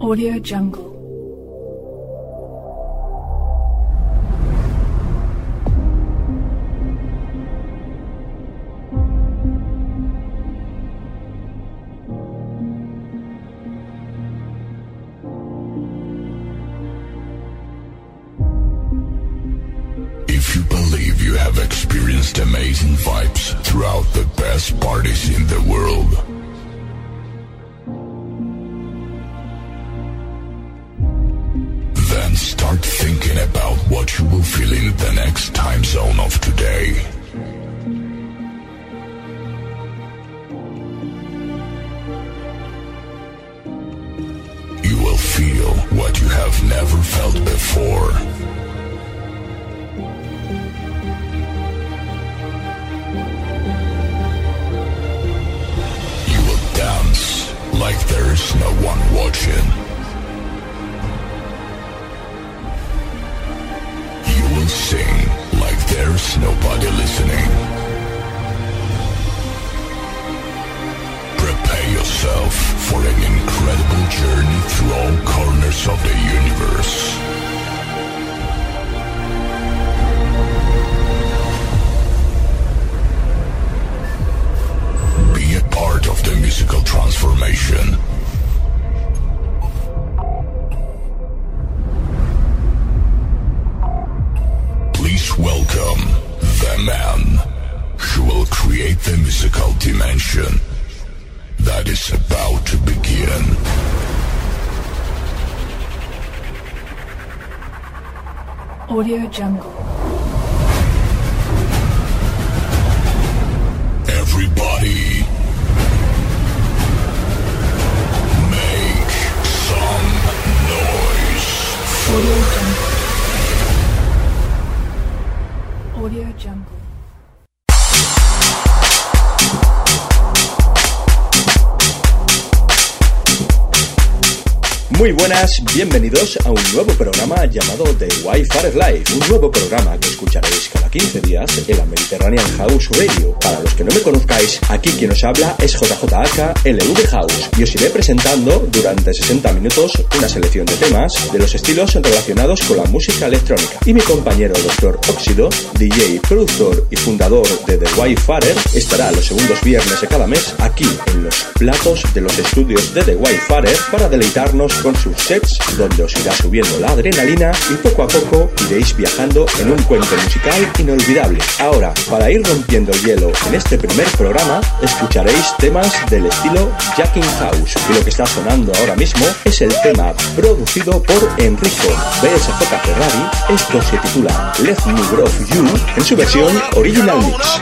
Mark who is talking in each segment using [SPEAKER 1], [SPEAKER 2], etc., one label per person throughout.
[SPEAKER 1] Audio Jungle. Audio Jungle.
[SPEAKER 2] Everybody, make some noise.
[SPEAKER 1] Audio Jungle. Audio Jungle.
[SPEAKER 3] Muy buenas, bienvenidos a un nuevo programa llamado The Wi-Fi Live, un nuevo programa que escucharéis cada 15 días en la Mediterranean House Radio. Para los que no me conozcáis, aquí quien os habla es JJAK LV House y os iré presentando durante 60 minutos una selección de temas de los estilos relacionados con la música electrónica. Y mi compañero Dr. Óxido, DJ, productor y fundador de The Wi-Fi estará los segundos viernes de cada mes aquí en los platos de los estudios de The Wi-Fi para deleitarnos con sus sets donde os irá subiendo la adrenalina y poco a poco iréis viajando en un cuento musical inolvidable. Ahora, para ir rompiendo el hielo en este primer programa, escucharéis temas del estilo Jacking House y lo que está sonando ahora mismo es el tema producido por Enrico BSJ Ferrari. Esto se titula Let Me Groove You en su versión Original Mix.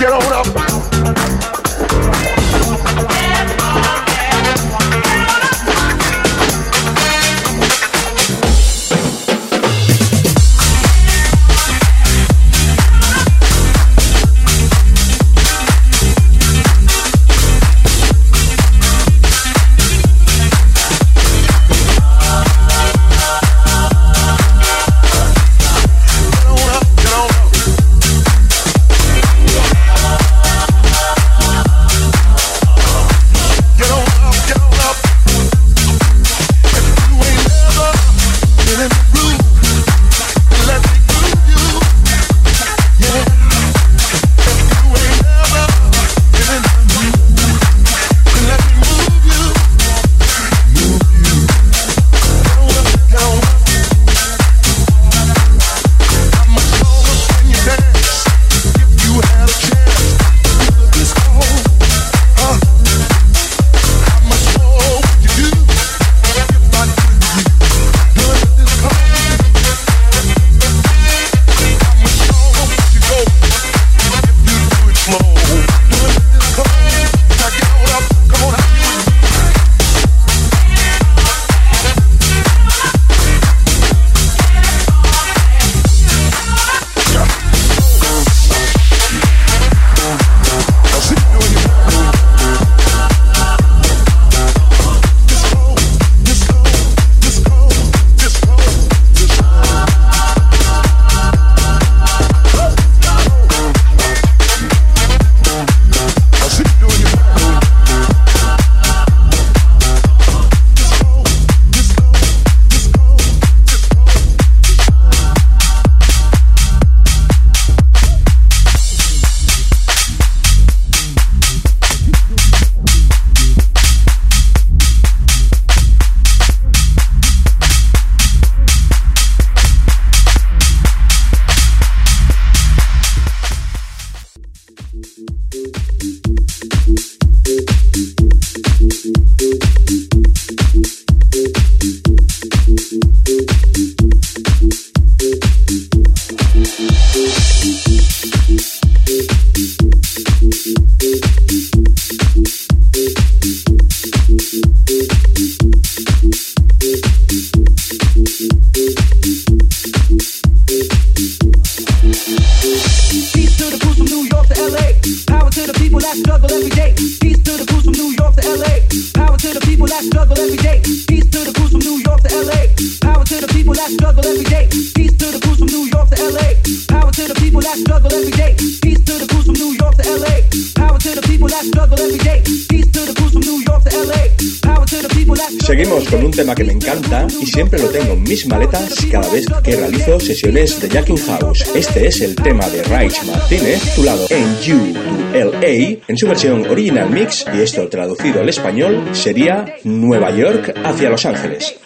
[SPEAKER 4] get on up.
[SPEAKER 3] de Jacking House. Este es el tema de Raich Martínez, titulado And You to LA, en su versión original mix, y esto traducido al español sería Nueva York hacia Los Ángeles.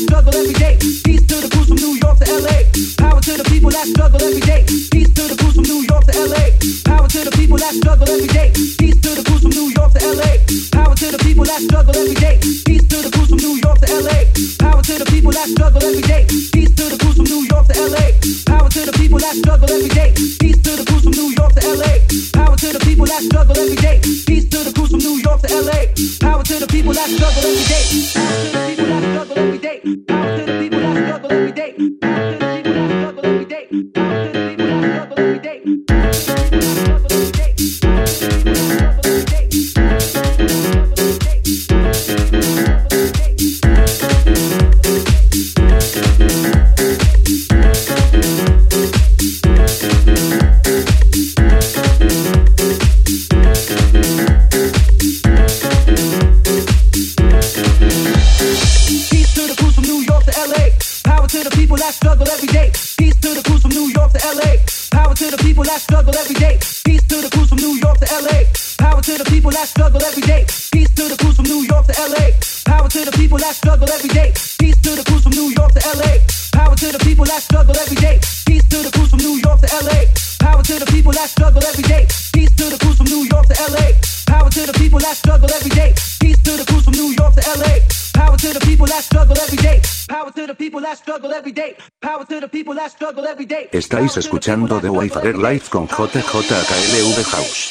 [SPEAKER 5] struggle every day. Peace to the crews from New York to LA. Power to the people that struggle every day. Peace to the crews from New York to LA. Power to the people that struggle every day. Peace to the crews from New York to LA. Power to the people that struggle every day. Peace to the crews from New York to LA. Power to the people that struggle every day. Peace to the crews from New York to LA. Power to the people that struggle every day. Peace to the crews from New York to LA. Power to the people that struggle every day. Peace to the crews from New York to Power to the people that struggle every day.
[SPEAKER 6] Estáis escuchando The Wi-Fi Live con JJKLV House.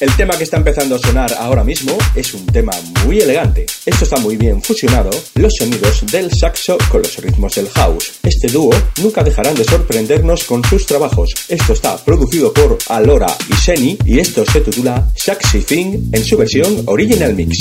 [SPEAKER 3] El tema que está empezando a sonar ahora mismo es un tema muy elegante. Esto está muy bien fusionado, los sonidos del saxo con los ritmos del house. Este dúo nunca dejarán de sorprendernos con sus trabajos. Esto está producido por Alora y Seni y esto se titula Saxy Thing en su versión Original Mix.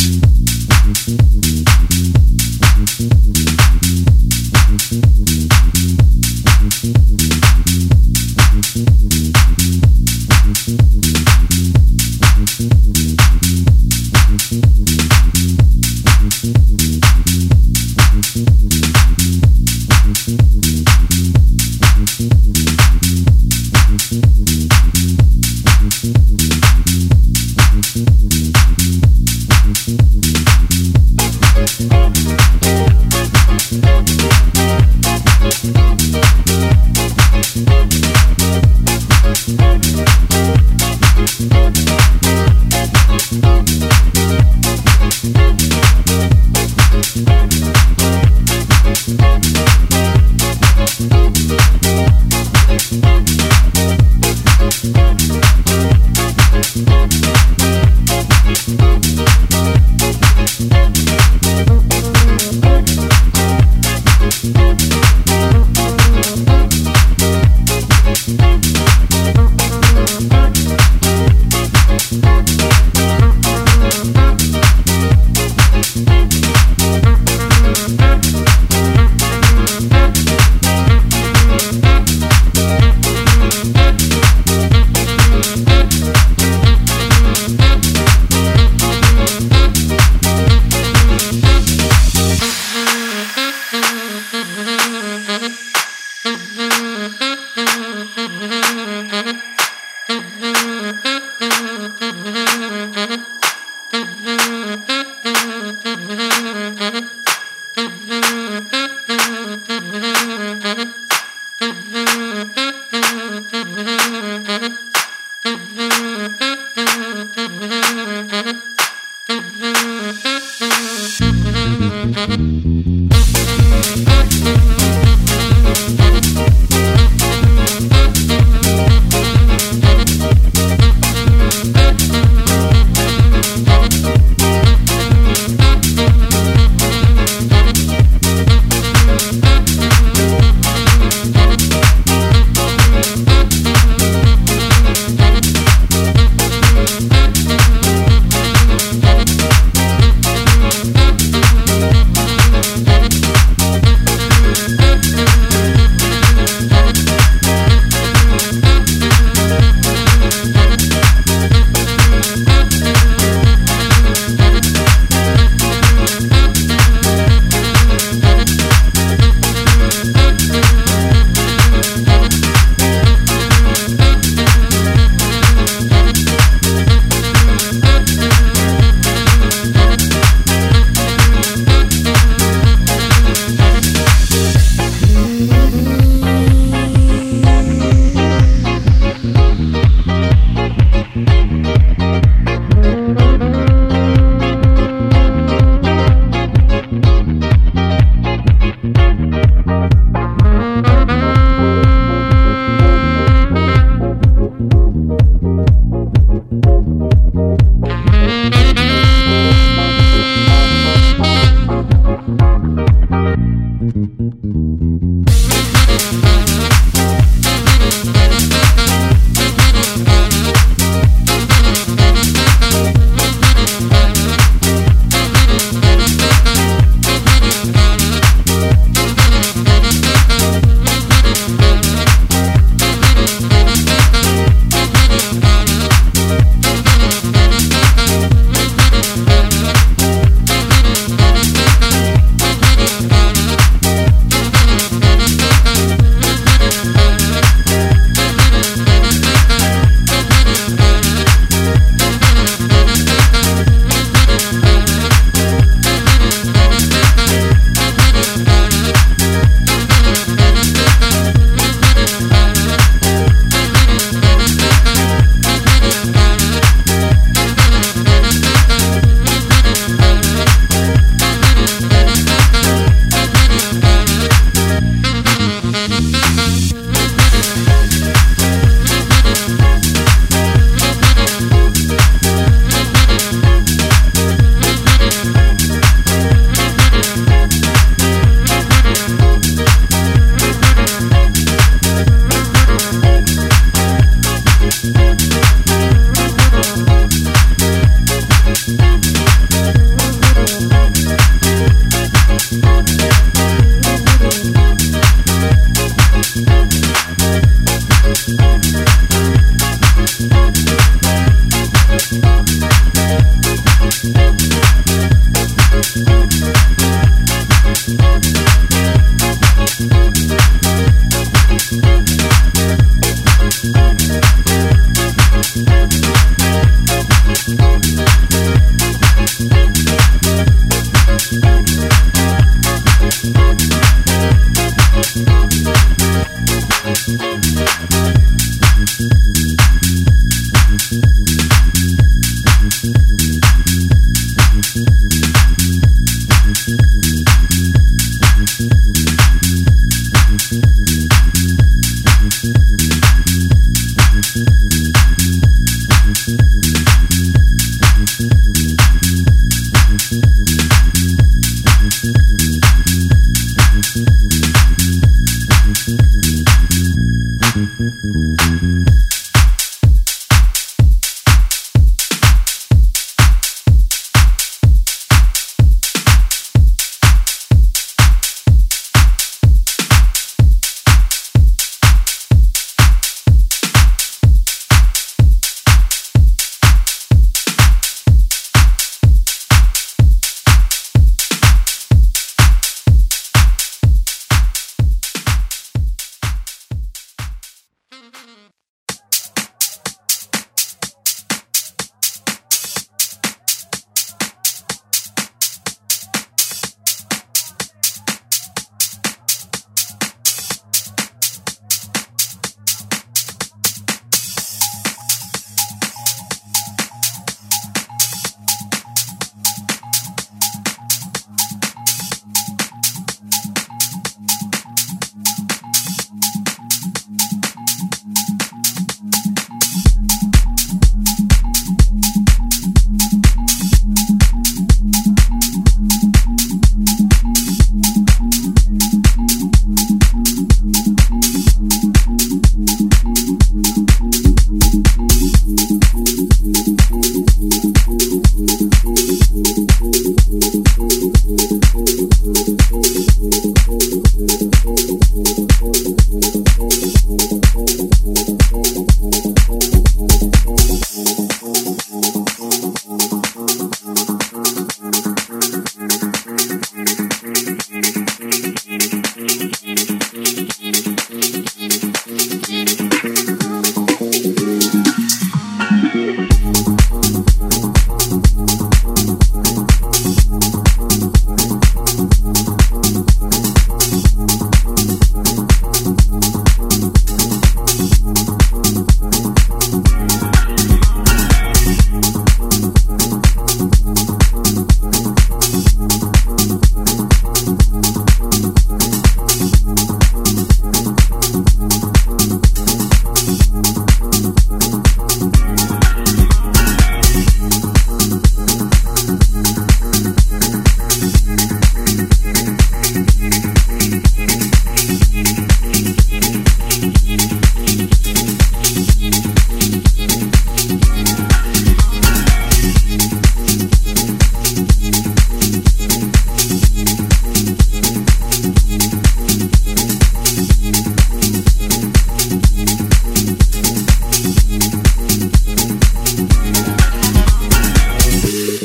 [SPEAKER 3] Thank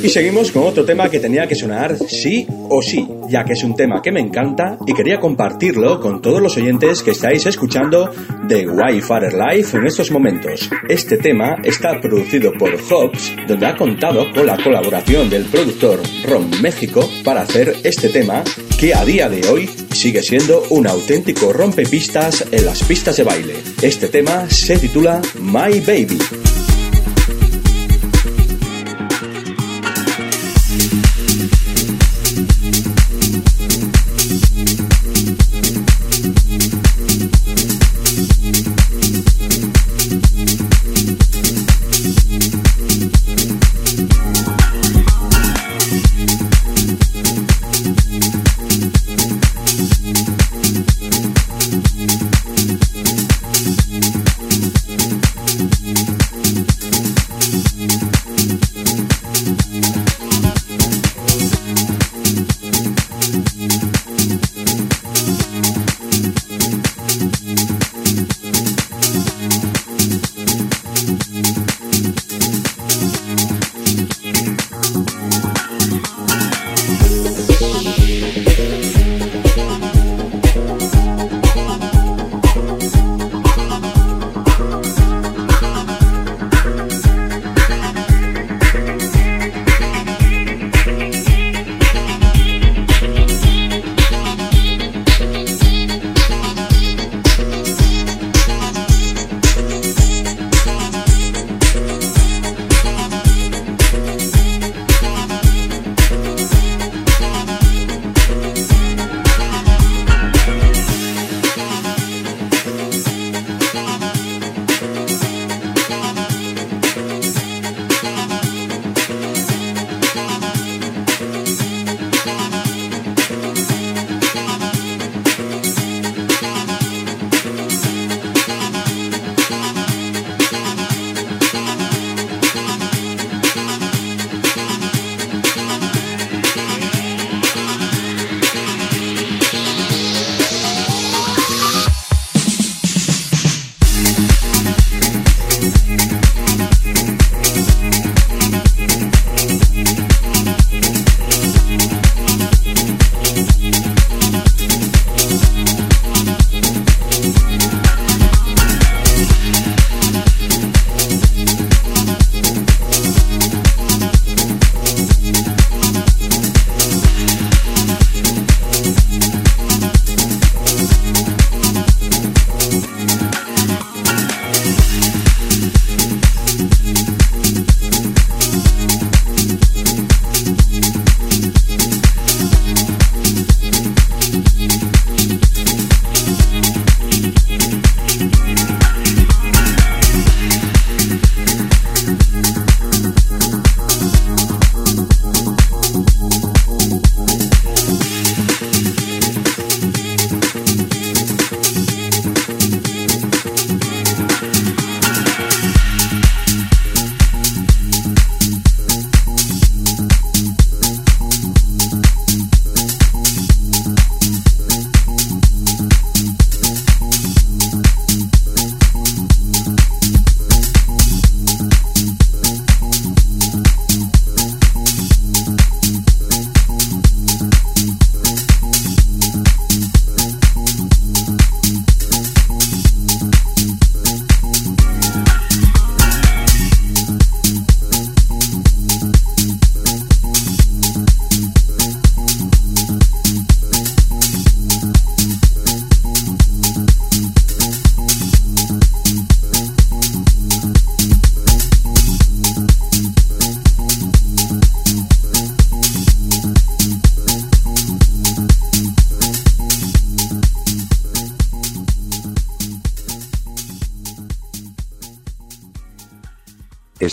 [SPEAKER 3] seguimos con otro tema que tenía que sonar sí o sí, ya que es un tema que me encanta y quería compartirlo con todos los oyentes que estáis escuchando de Wi-Fi Life en estos momentos. Este tema está producido por Hobbs, donde ha contado con la colaboración del productor Ron México para hacer este tema que a día de hoy sigue siendo un auténtico rompepistas en las pistas de baile. Este tema se titula My Baby.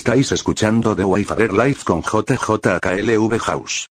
[SPEAKER 6] Estáis escuchando The Wi-Fi Live con JJKLV House.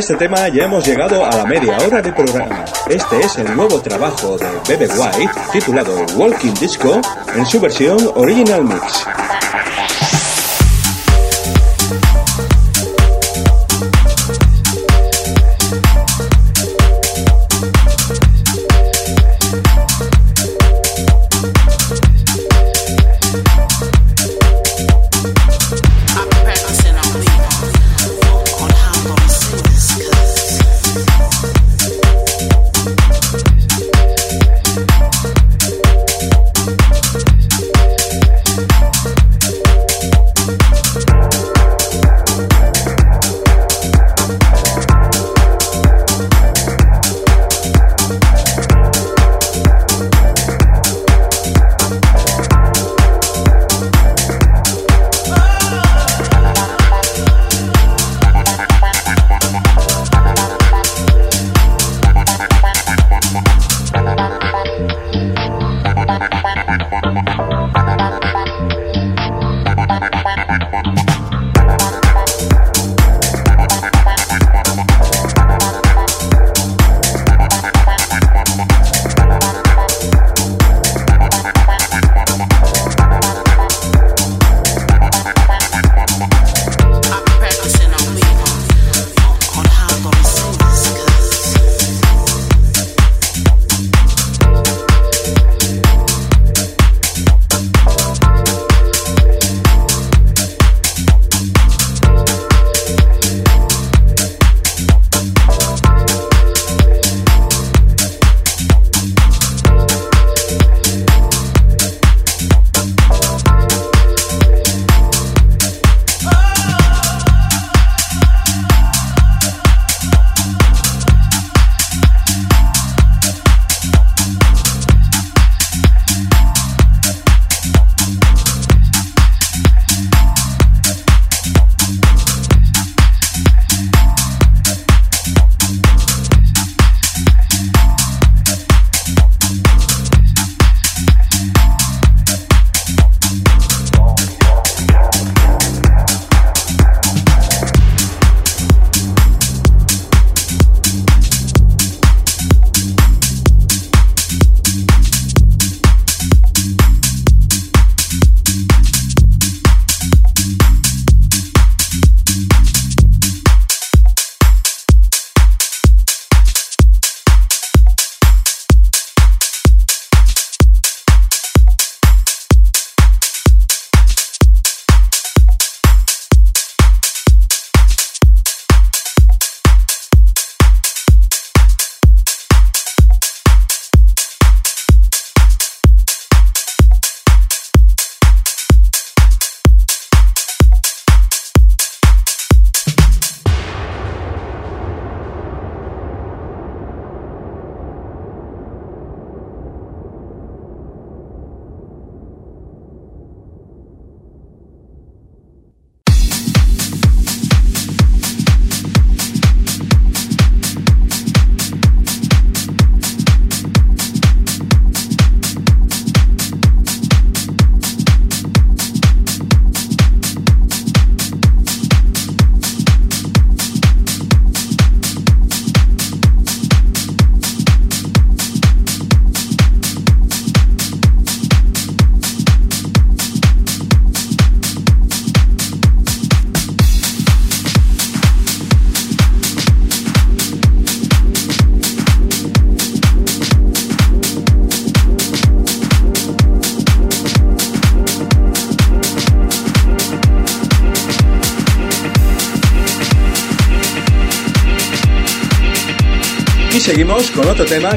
[SPEAKER 3] Este tema ya hemos llegado a la media hora de programa. Este es el nuevo trabajo de Bebe White titulado Walking Disco en su versión Original Mix.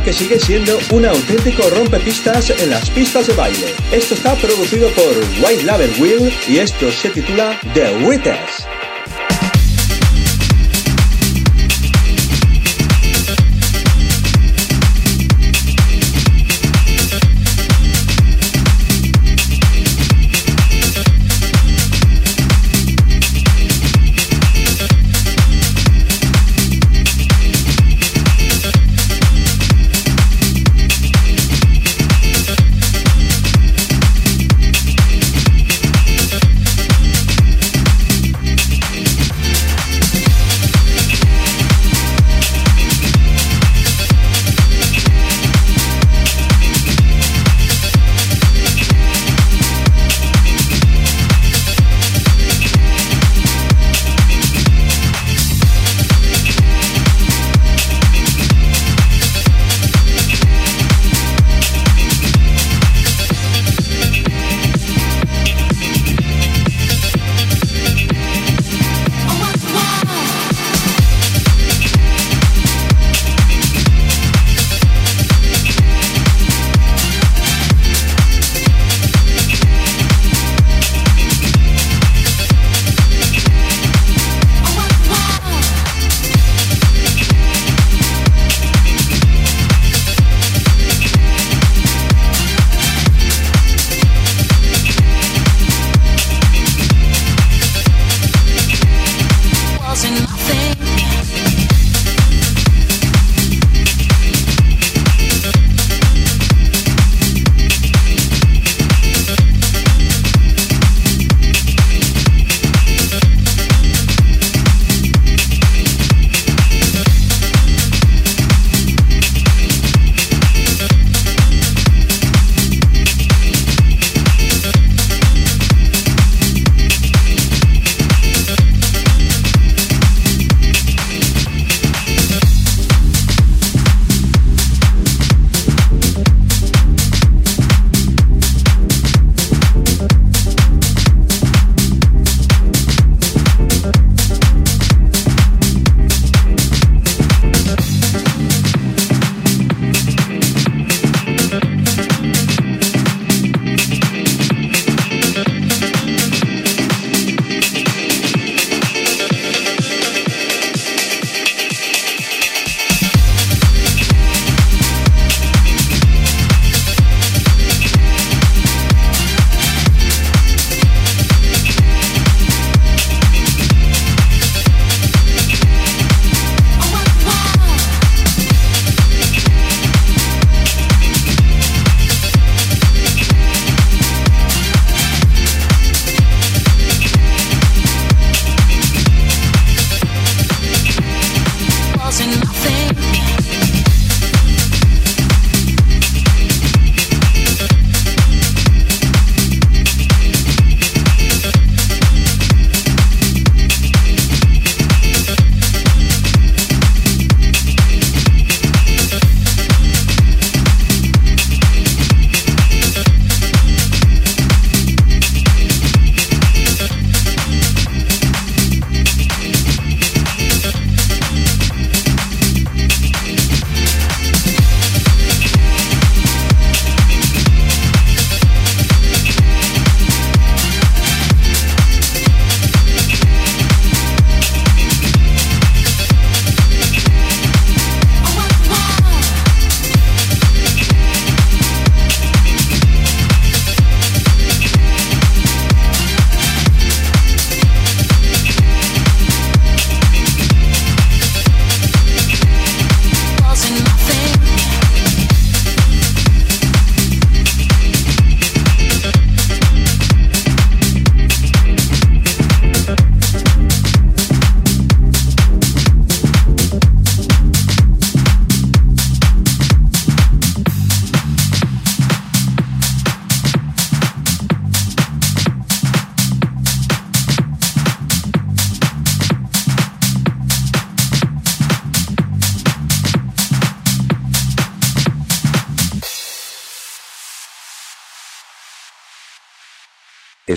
[SPEAKER 3] Que sigue siendo un auténtico rompepistas en las pistas de baile. Esto está producido por White Label Will y esto se titula The Witters.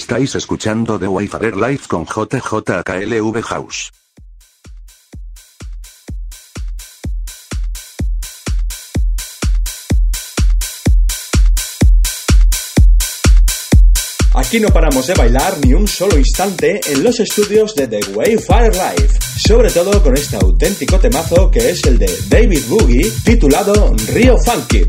[SPEAKER 6] Estáis escuchando The Wayfarer Live con JJKLV House.
[SPEAKER 5] Aquí no paramos de bailar ni un solo instante en los estudios de The Wayfarer Live, sobre todo con este auténtico temazo que es el de David Boogie titulado Rio Funky.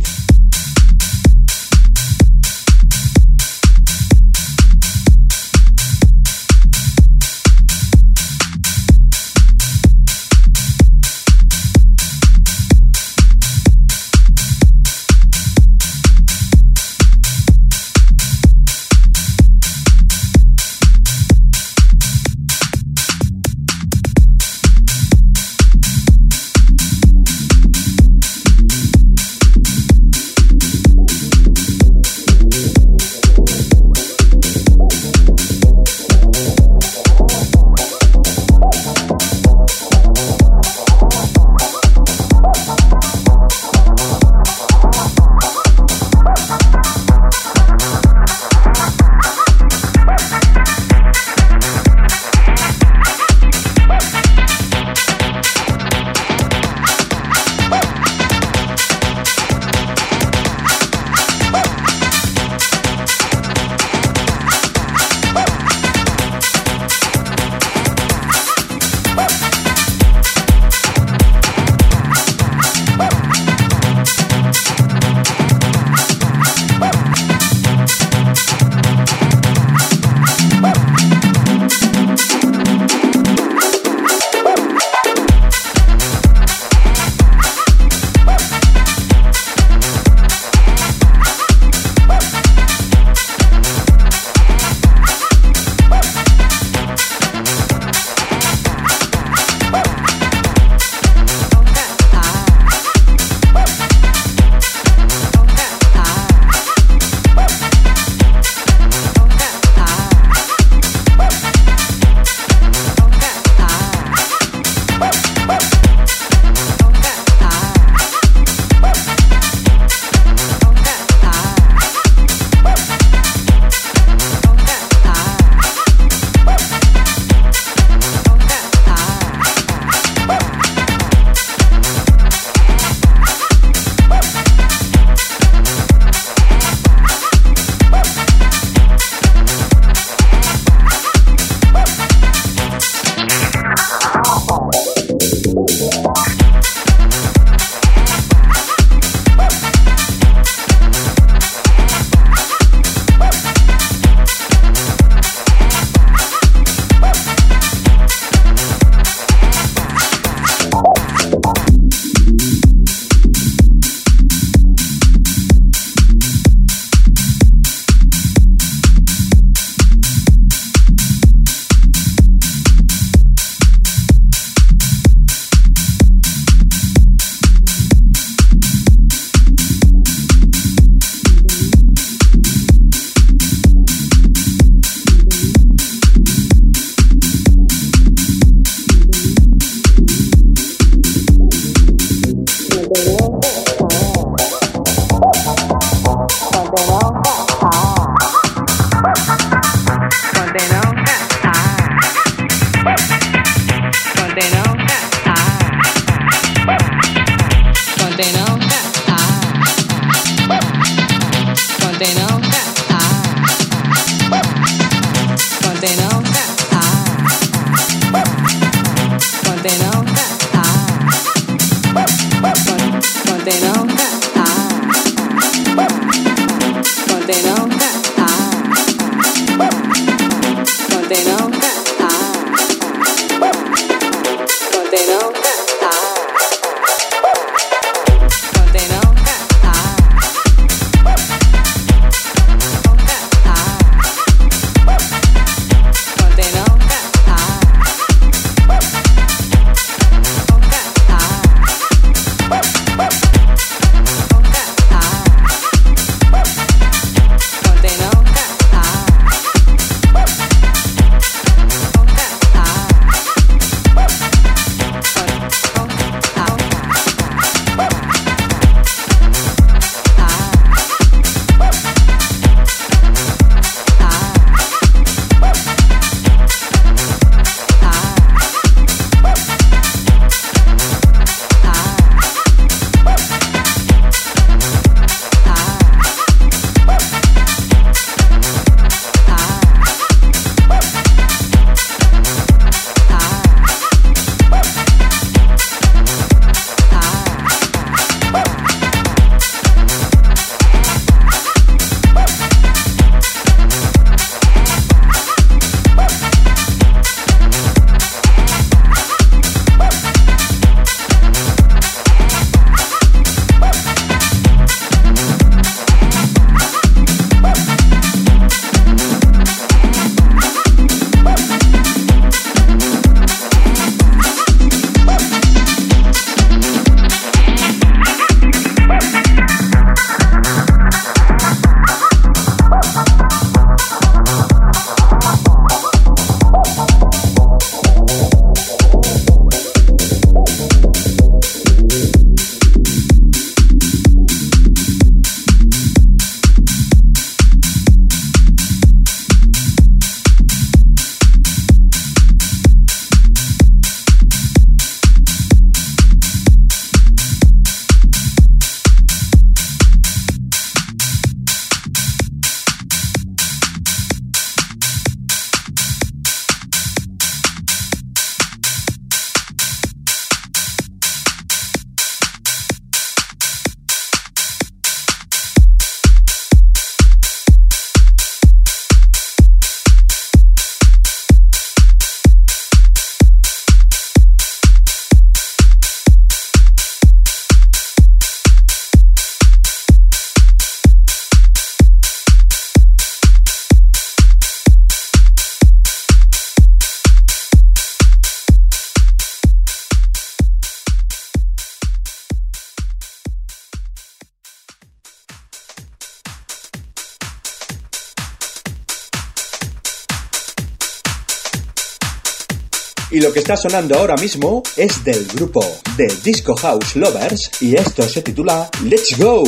[SPEAKER 3] Y lo que está sonando ahora mismo es del grupo de Disco House Lovers y esto se titula Let's Go.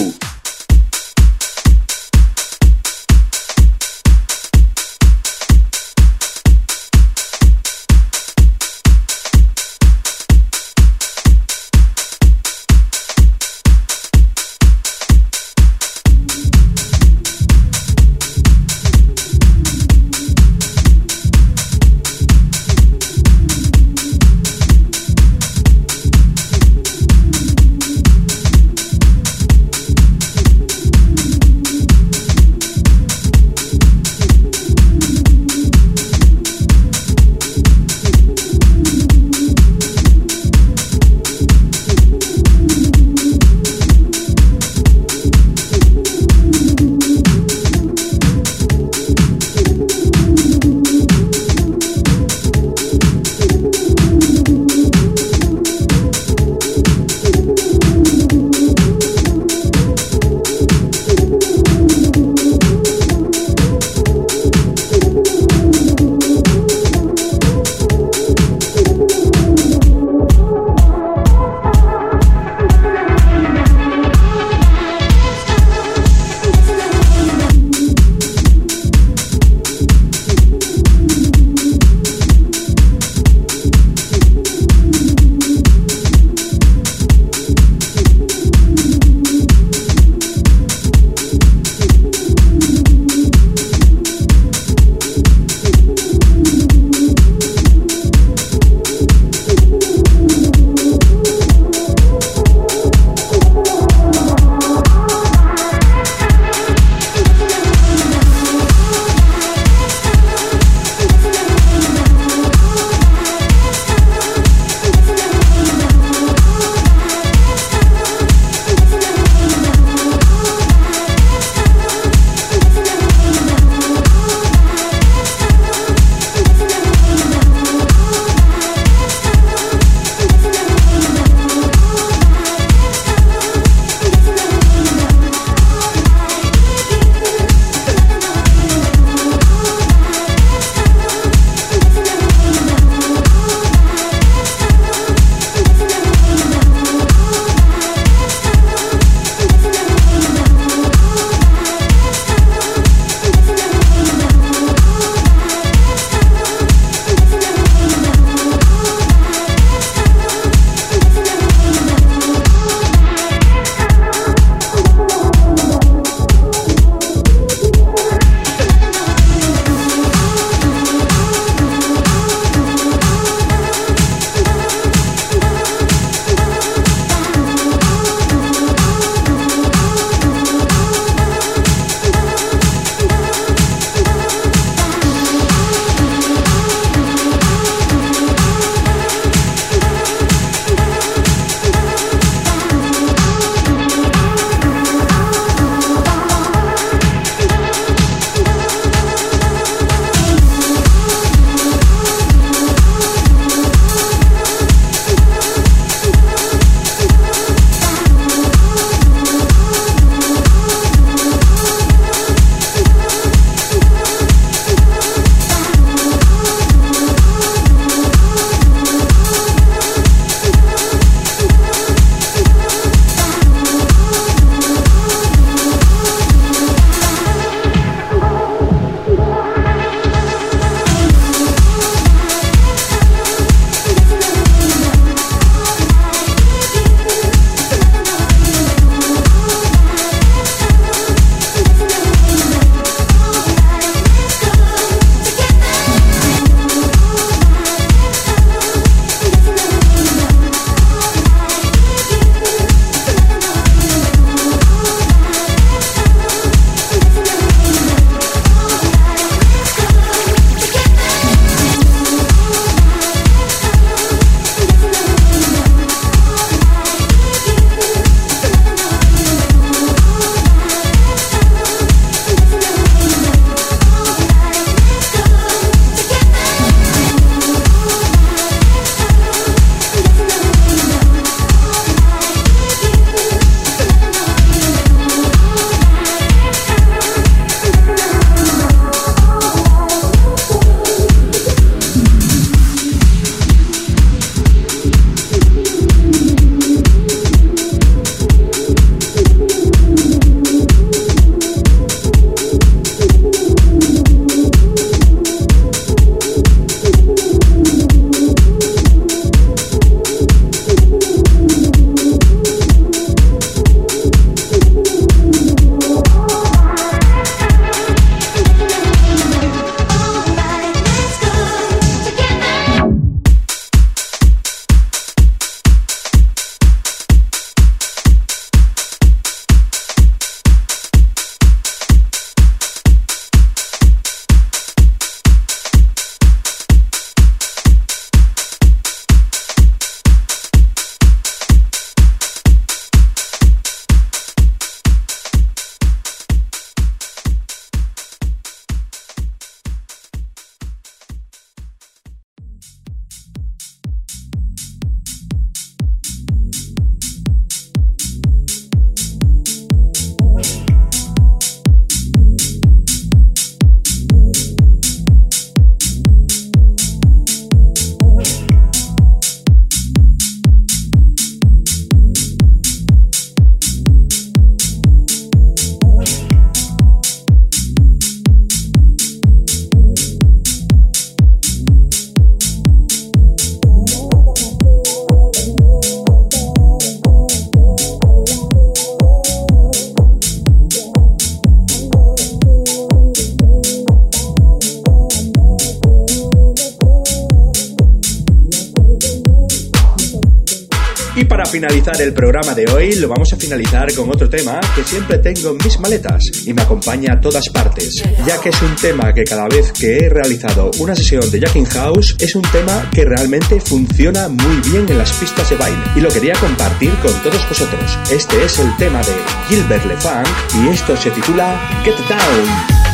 [SPEAKER 3] Finalizar el programa de hoy, lo vamos a finalizar con otro tema que siempre tengo en mis maletas y me acompaña a todas partes, ya que es un tema que cada vez que he realizado una sesión de Jacking House es un tema que realmente funciona muy bien en las pistas de baile y lo quería compartir con todos vosotros. Este es el tema de Gilbert LeFunk y esto se titula Get Down.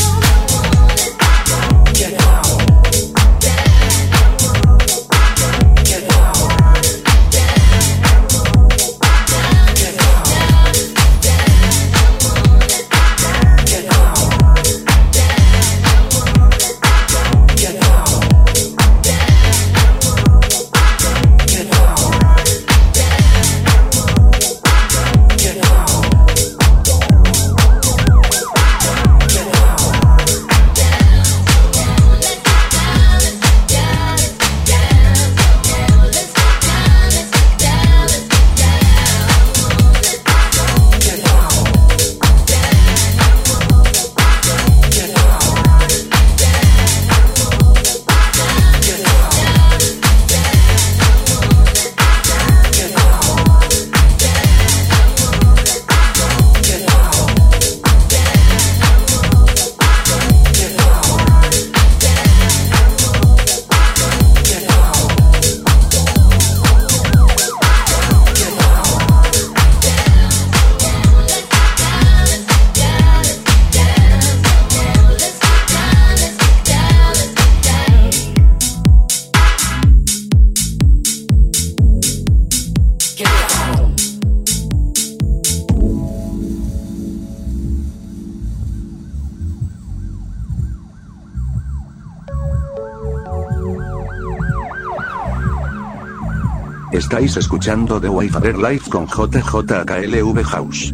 [SPEAKER 6] Estáis escuchando The Wi-Fi Live con JJKLV House.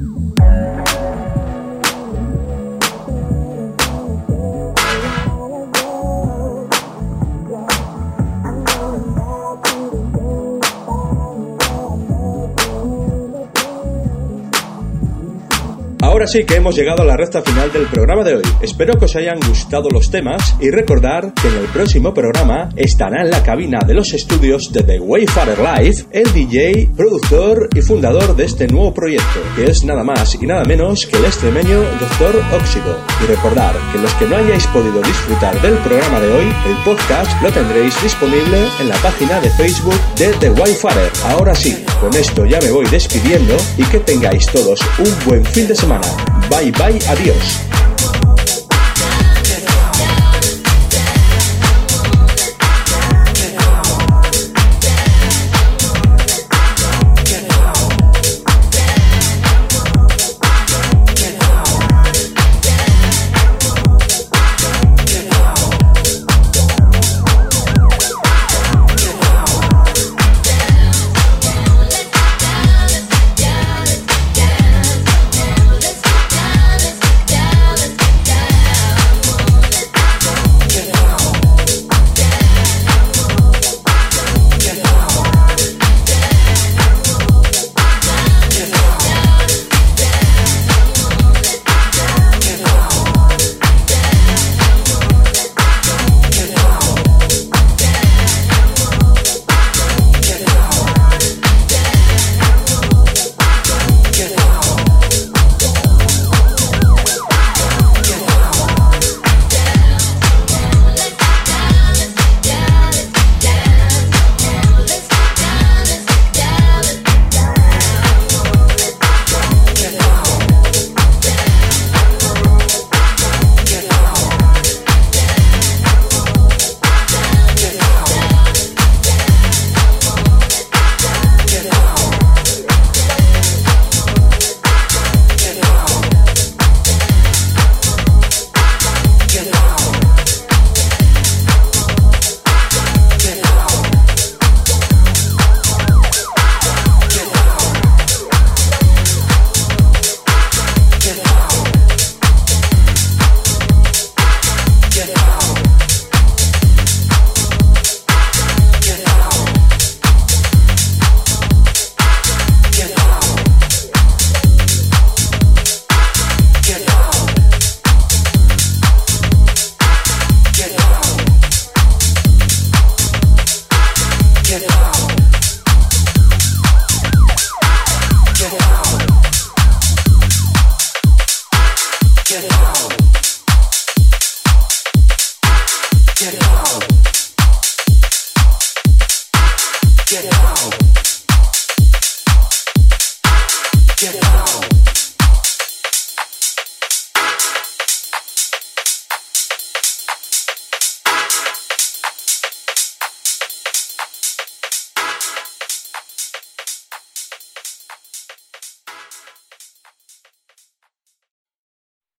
[SPEAKER 3] Ahora sí que hemos llegado a la recta final del programa de hoy. Espero que os hayan gustado los temas y recordar que en el próximo programa estará en la cabina de los estudios de The Wayfarer Live el DJ, productor y fundador de este nuevo proyecto, que es nada más y nada menos que el extremeño Dr. Óxido. Y recordar que los que no hayáis podido disfrutar del programa de hoy, el podcast lo tendréis disponible en la página de Facebook de The Wayfarer. Ahora sí, con esto ya me voy despidiendo y que tengáis todos un buen fin de semana. Bye bye, adiós.